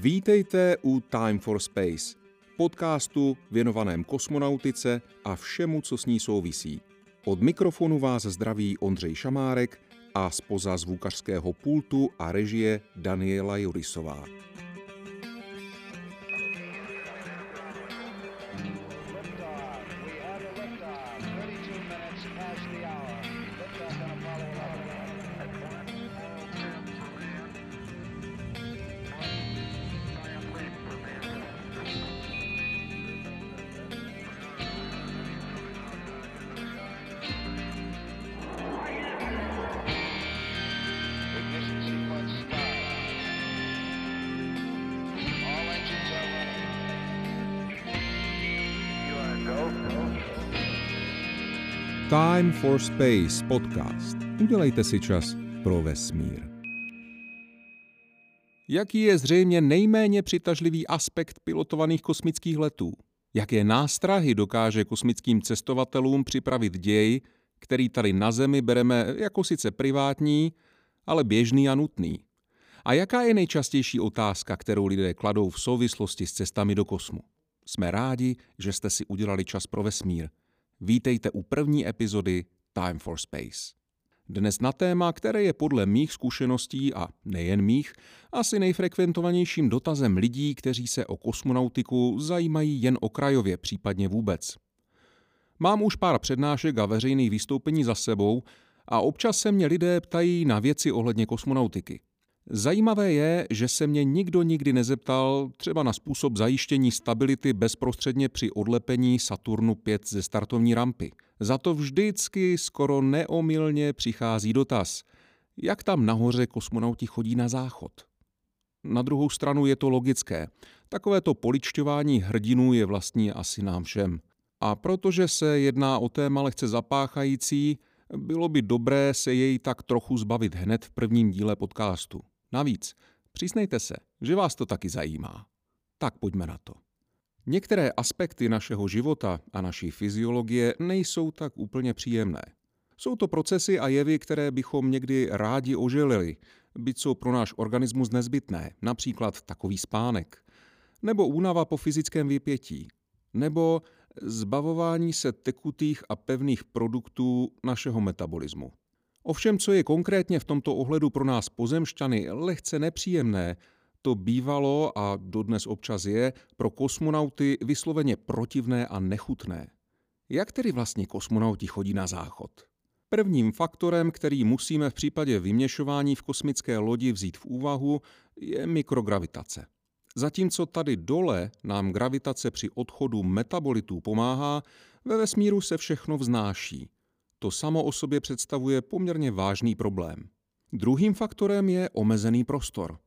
Vítejte u Time for Space, podcastu věnovaném kosmonautice a všemu, co s ní souvisí. Od mikrofonu vás zdraví Ondřej Šamárek a spoza zvukařského pultu a režie Daniela Jurisová. Ignition Time for Space podcast. Udělejte si čas pro vesmír. Jaký je zřejmě nejméně přitažlivý aspekt pilotovaných kosmických letů? Jaké nástrahy dokáže kosmickým cestovatelům připravit děj, který tady na Zemi bereme jako sice privátní, ale běžný a nutný? A jaká je nejčastější otázka, kterou lidé kladou v souvislosti s cestami do kosmu? Jsme rádi, že jste si udělali čas pro vesmír. Vítejte u první epizody Time for Space. Dnes na téma, které je podle mých zkušeností a nejen mých, asi nejfrekventovanějším dotazem lidí, kteří se o kosmonautiku zajímají jen okrajově, případně vůbec. Mám už pár přednášek a veřejných vystoupení za sebou a občas se mě lidé ptají na věci ohledně kosmonautiky. Zajímavé je, že se mě nikdo nikdy nezeptal třeba na způsob zajištění stability bezprostředně při odlepení Saturnu 5 ze startovní rampy. Za to vždycky skoro neomylně přichází dotaz, jak tam nahoře kosmonauti chodí na záchod. Na druhou stranu je to logické. Takovéto poličťování hrdinů je vlastní asi nám všem. A protože se jedná o téma lehce zapáchající, bylo by dobré se jej tak trochu zbavit hned v prvním díle podcastu. Navíc, přiznejte se, že vás to taky zajímá. Tak pojďme na to. Některé aspekty našeho života a naší fyziologie nejsou tak úplně příjemné. Jsou to procesy a jevy, které bychom někdy rádi oželili, byť jsou pro náš organismus nezbytné, například takový spánek, nebo únava po fyzickém vypětí, nebo zbavování se tekutých a pevných produktů našeho metabolismu. Ovšem, co je konkrétně v tomto ohledu pro nás pozemšťany lehce nepříjemné, to bývalo a dodnes občas je pro kosmonauty vysloveně protivné a nechutné. Jak tedy vlastně kosmonauti chodí na záchod? Prvním faktorem, který musíme v případě vyměšování v kosmické lodi vzít v úvahu, je mikrogravitace. Zatímco tady dole nám gravitace při odchodu metabolitů pomáhá, ve vesmíru se všechno vznáší. To samo o sobě představuje poměrně vážný problém. Druhým faktorem je omezený prostor.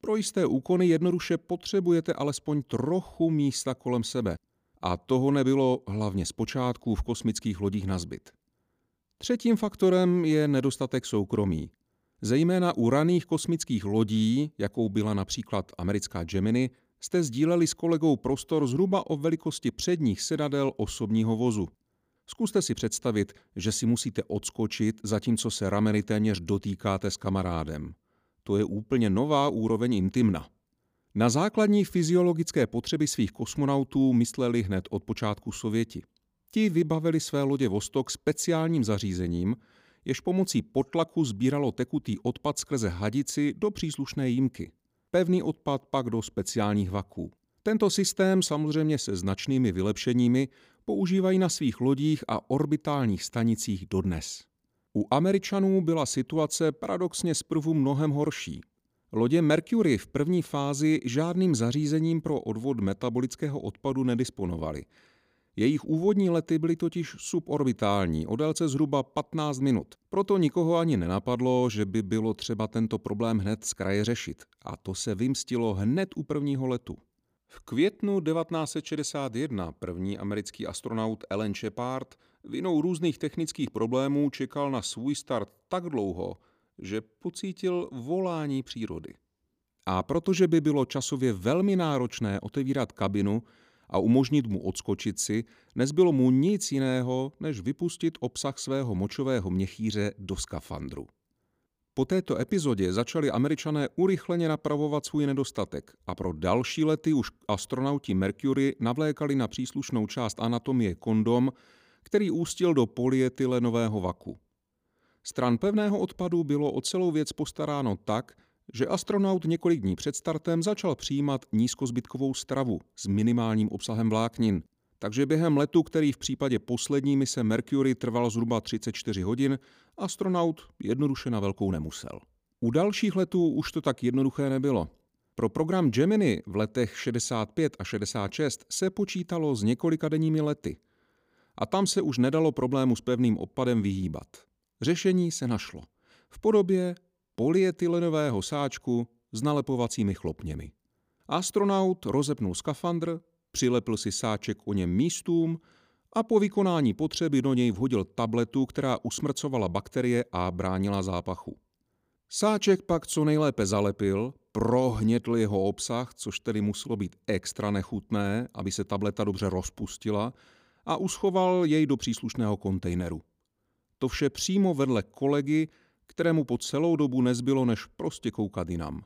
Pro jisté úkony jednoduše potřebujete alespoň trochu místa kolem sebe. A toho nebylo hlavně zpočátku v kosmických lodích na zbyt. Třetím faktorem je nedostatek soukromí. Zejména u raných kosmických lodí, jakou byla například americká Gemini, jste sdíleli s kolegou prostor zhruba o velikosti předních sedadel osobního vozu. Zkuste si představit, že si musíte odskočit, zatímco se rameny téměř dotýkáte s kamarádem. To je úplně nová úroveň intimna. Na základní fyziologické potřeby svých kosmonautů mysleli hned od počátku Sověti. Ti vybavili své lodě Vostok speciálním zařízením, jež pomocí potlaku sbíralo tekutý odpad skrze hadici do příslušné jímky. Pevný odpad pak do speciálních vaků. Tento systém samozřejmě se značnými vylepšeními používají na svých lodích a orbitálních stanicích dodnes. U Američanů byla situace paradoxně zprvu mnohem horší. Lodě Mercury v první fázi žádným zařízením pro odvod metabolického odpadu nedisponovaly. Jejich úvodní lety byly totiž suborbitální, o délce zhruba 15 minut. Proto nikoho ani nenapadlo, že by bylo třeba tento problém hned z kraje řešit. A to se vymstilo hned u prvního letu. V květnu 1961 první americký astronaut Alan Shepard vinou různých technických problémů čekal na svůj start tak dlouho, že pocítil volání přírody. A protože by bylo časově velmi náročné otevírat kabinu a umožnit mu odskočit si, nezbylo mu nic jiného, než vypustit obsah svého močového měchýře do skafandru. Po této epizodě začali američané urychleně napravovat svůj nedostatek a pro další lety už astronauti Mercury navlékali na příslušnou část anatomie kondom, který ústil do polyetylenového vaku. Stran pevného odpadu bylo o celou věc postaráno tak, že astronaut několik dní před startem začal přijímat nízkozbytkovou stravu s minimálním obsahem vláknin. Takže během letu, který v případě poslední mise Mercury trval zhruba 34 hodin, astronaut jednoduše na velkou nemusel. U dalších letů už to tak jednoduché nebylo. Pro program Gemini v letech 65 a 66 se počítalo s několika denními lety. A tam se už nedalo problému s pevným odpadem vyhýbat. Řešení se našlo. V podobě polyetylenového sáčku s nalepovacími chlopněmi. Astronaut rozepnul skafandr, přilepil si sáček o něm místům a po vykonání potřeby do něj vhodil tabletu, která usmrcovala bakterie a bránila zápachu. Sáček pak co nejlépe zalepil, prohnětl jeho obsah, což tedy muselo být extra nechutné, aby se tableta dobře rozpustila, a uschoval jej do příslušného kontejneru. To vše přímo vedle kolegy, kterému po celou dobu nezbylo než prostě koukat jinam.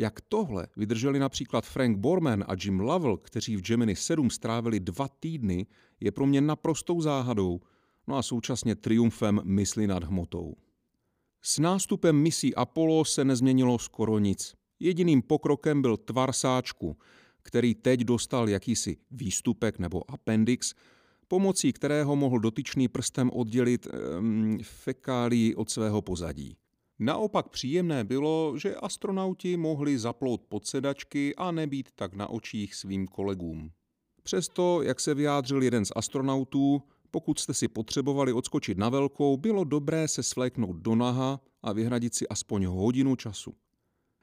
Jak tohle vydrželi například Frank Borman a Jim Lovell, kteří v Gemini 7 strávili dva týdny, je pro mě naprostou záhadou, no a současně triumfem mysli nad hmotou. S nástupem misí Apollo se nezměnilo skoro nic. Jediným pokrokem byl tvar sáčku, který teď dostal jakýsi výstupek nebo appendix, pomocí kterého mohl dotyčný prstem oddělit um, fekálii od svého pozadí. Naopak příjemné bylo, že astronauti mohli zaplout pod sedačky a nebýt tak na očích svým kolegům. Přesto, jak se vyjádřil jeden z astronautů, pokud jste si potřebovali odskočit na velkou, bylo dobré se svléknout do naha a vyhradit si aspoň hodinu času.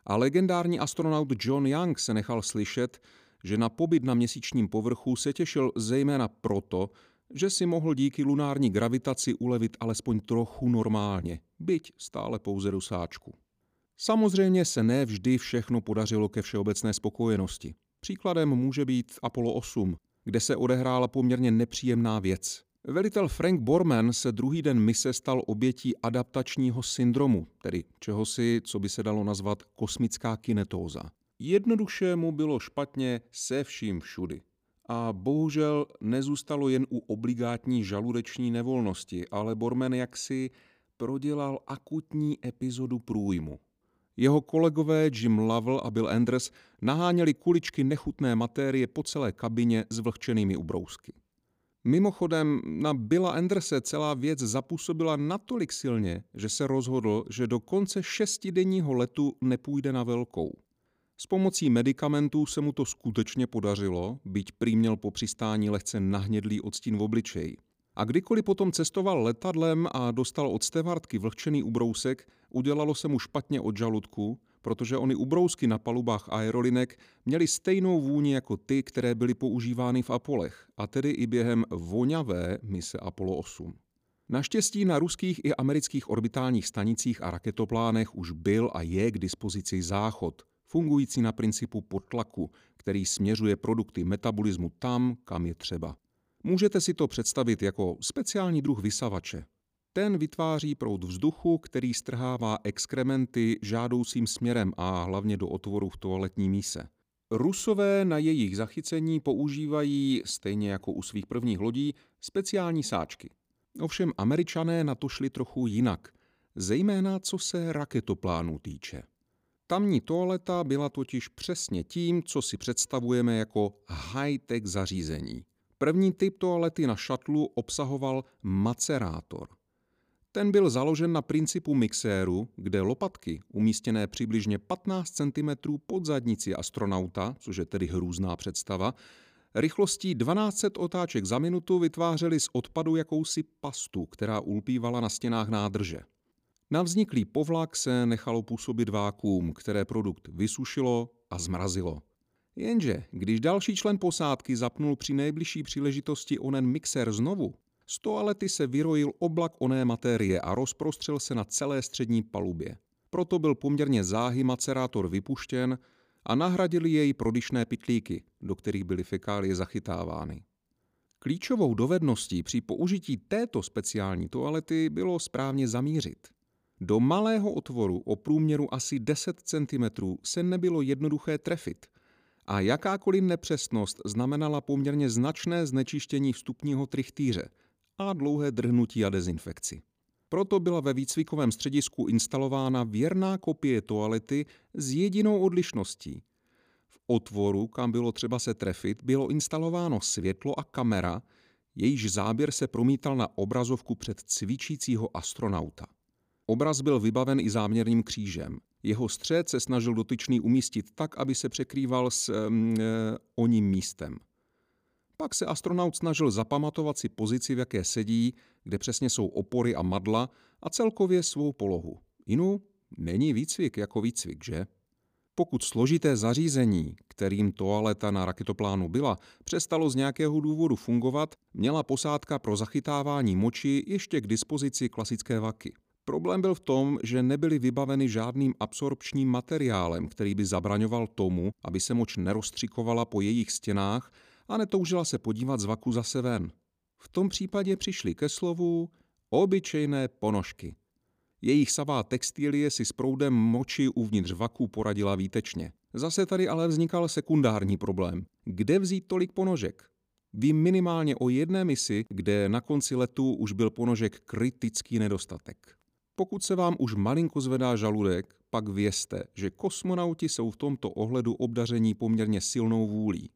A legendární astronaut John Young se nechal slyšet, že na pobyt na měsíčním povrchu se těšil zejména proto, že si mohl díky lunární gravitaci ulevit alespoň trochu normálně, byť stále pouze do sáčku. Samozřejmě se ne vždy všechno podařilo ke všeobecné spokojenosti. Příkladem může být Apollo 8, kde se odehrála poměrně nepříjemná věc. Velitel Frank Borman se druhý den mise stal obětí adaptačního syndromu, tedy čehosi, co by se dalo nazvat kosmická kinetóza. Jednoduše mu bylo špatně se vším všudy. A bohužel nezůstalo jen u obligátní žaludeční nevolnosti, ale Borman jaksi prodělal akutní epizodu průjmu. Jeho kolegové Jim Lovell a Bill Anders naháněli kuličky nechutné matérie po celé kabině s vlhčenými ubrousky. Mimochodem, na Billa Anderse celá věc zapůsobila natolik silně, že se rozhodl, že do konce šestidenního letu nepůjde na velkou. S pomocí medicamentů se mu to skutečně podařilo, byť prý měl po přistání lehce nahnědlý odstín v obličeji. A kdykoliv potom cestoval letadlem a dostal od stevardky vlhčený ubrousek, udělalo se mu špatně od žaludku, protože ony ubrousky na palubách aerolinek měly stejnou vůni jako ty, které byly používány v Apolech, a tedy i během voňavé mise Apollo 8. Naštěstí na ruských i amerických orbitálních stanicích a raketoplánech už byl a je k dispozici záchod, fungující na principu podtlaku, který směřuje produkty metabolismu tam, kam je třeba. Můžete si to představit jako speciální druh vysavače. Ten vytváří proud vzduchu, který strhává exkrementy žádoucím směrem a hlavně do otvoru v toaletní míse. Rusové na jejich zachycení používají, stejně jako u svých prvních lodí, speciální sáčky. Ovšem američané na to šli trochu jinak, zejména co se raketoplánů týče. Tamní toaleta byla totiž přesně tím, co si představujeme jako high-tech zařízení. První typ toalety na šatlu obsahoval macerátor. Ten byl založen na principu mixéru, kde lopatky, umístěné přibližně 15 cm pod zadnici astronauta, což je tedy hrůzná představa, rychlostí 1200 otáček za minutu vytvářely z odpadu jakousi pastu, která ulpívala na stěnách nádrže. Na vzniklý povlak se nechalo působit vákuum, které produkt vysušilo a zmrazilo. Jenže, když další člen posádky zapnul při nejbližší příležitosti onen mixer znovu, z toalety se vyrojil oblak oné materie a rozprostřel se na celé střední palubě. Proto byl poměrně záhy macerátor vypuštěn a nahradili jej prodyšné pitlíky, do kterých byly fekálie zachytávány. Klíčovou dovedností při použití této speciální toalety bylo správně zamířit. Do malého otvoru o průměru asi 10 cm se nebylo jednoduché trefit a jakákoliv nepřesnost znamenala poměrně značné znečištění vstupního trichtýře a dlouhé drhnutí a dezinfekci. Proto byla ve výcvikovém středisku instalována věrná kopie toalety s jedinou odlišností. V otvoru, kam bylo třeba se trefit, bylo instalováno světlo a kamera, jejíž záběr se promítal na obrazovku před cvičícího astronauta. Obraz byl vybaven i záměrným křížem. Jeho střed se snažil dotyčný umístit tak, aby se překrýval s e, oním místem. Pak se astronaut snažil zapamatovat si pozici, v jaké sedí, kde přesně jsou opory a madla a celkově svou polohu. Inu, není výcvik jako výcvik, že? Pokud složité zařízení, kterým toaleta na raketoplánu byla, přestalo z nějakého důvodu fungovat, měla posádka pro zachytávání moči ještě k dispozici klasické vaky. Problém byl v tom, že nebyly vybaveny žádným absorpčním materiálem, který by zabraňoval tomu, aby se moč nerozstřikovala po jejich stěnách a netoužila se podívat z vaku zase ven. V tom případě přišly ke slovu obyčejné ponožky. Jejich savá textilie si s proudem moči uvnitř vaku poradila výtečně. Zase tady ale vznikal sekundární problém. Kde vzít tolik ponožek? Vím minimálně o jedné misi, kde na konci letu už byl ponožek kritický nedostatek. Pokud se vám už malinko zvedá žaludek, pak vězte, že kosmonauti jsou v tomto ohledu obdaření poměrně silnou vůlí.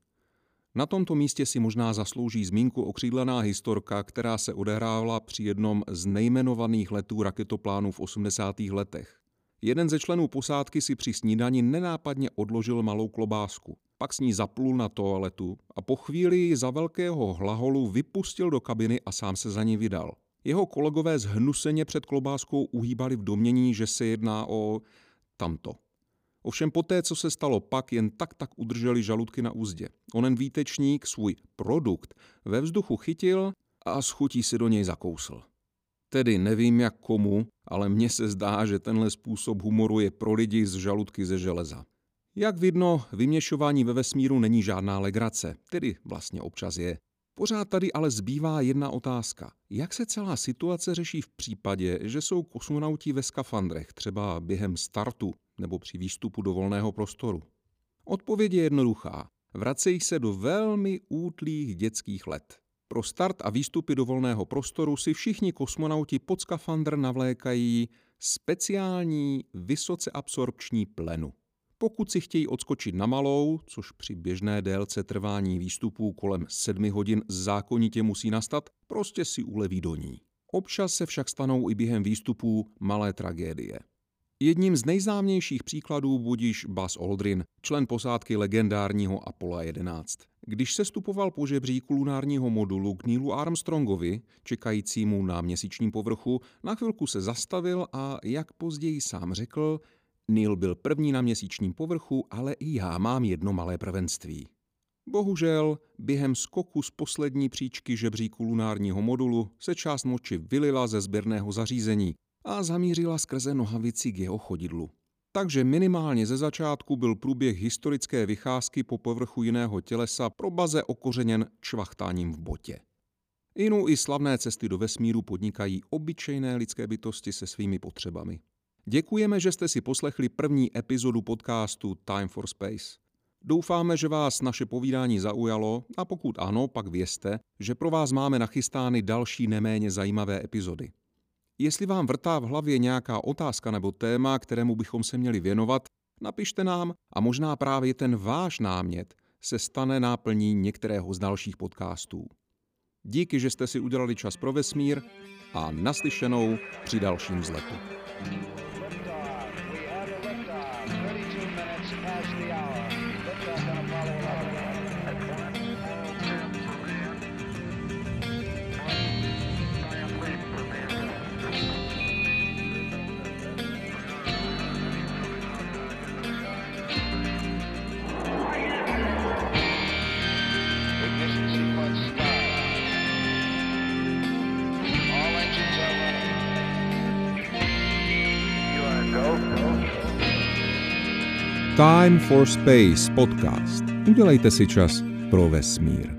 Na tomto místě si možná zaslouží zmínku okřídlená historka, která se odehrávala při jednom z nejmenovaných letů raketoplánů v 80. letech. Jeden ze členů posádky si při snídani nenápadně odložil malou klobásku. Pak s ní zaplul na toaletu a po chvíli ji za velkého hlaholu vypustil do kabiny a sám se za ní vydal. Jeho kolegové zhnuseně před klobáskou uhýbali v domění, že se jedná o tamto. Ovšem poté, co se stalo pak, jen tak tak udrželi žaludky na úzdě. Onen výtečník svůj produkt ve vzduchu chytil a s chutí si do něj zakousl. Tedy nevím jak komu, ale mně se zdá, že tenhle způsob humoru je pro lidi z žaludky ze železa. Jak vidno, vyměšování ve vesmíru není žádná legrace, tedy vlastně občas je. Pořád tady ale zbývá jedna otázka. Jak se celá situace řeší v případě, že jsou kosmonauti ve skafandrech, třeba během startu nebo při výstupu do volného prostoru? Odpověď je jednoduchá. Vracejí se do velmi útlých dětských let. Pro start a výstupy do volného prostoru si všichni kosmonauti pod skafandr navlékají speciální vysoce absorpční plenu. Pokud si chtějí odskočit na malou, což při běžné délce trvání výstupů kolem 7 hodin zákonitě musí nastat, prostě si uleví do ní. Občas se však stanou i během výstupů malé tragédie. Jedním z nejznámějších příkladů budíš Buzz Aldrin, člen posádky legendárního Apollo 11. Když se stupoval po žebříku lunárního modulu k Neelu Armstrongovi, čekajícímu na měsíčním povrchu, na chvilku se zastavil a, jak později sám řekl, Neil byl první na měsíčním povrchu, ale i já mám jedno malé prvenství. Bohužel, během skoku z poslední příčky žebříku lunárního modulu se část moči vylila ze sběrného zařízení a zamířila skrze nohavici k jeho chodidlu. Takže minimálně ze začátku byl průběh historické vycházky po povrchu jiného tělesa pro baze okořeněn čvachtáním v botě. Inu i slavné cesty do vesmíru podnikají obyčejné lidské bytosti se svými potřebami. Děkujeme, že jste si poslechli první epizodu podcastu Time for Space. Doufáme, že vás naše povídání zaujalo a pokud ano, pak vězte, že pro vás máme nachystány další neméně zajímavé epizody. Jestli vám vrtá v hlavě nějaká otázka nebo téma, kterému bychom se měli věnovat, napište nám a možná právě ten váš námět se stane náplní některého z dalších podcastů. Díky, že jste si udělali čas pro vesmír a naslyšenou při dalším vzletu. Time for Space podcast. Udělejte si čas pro vesmír.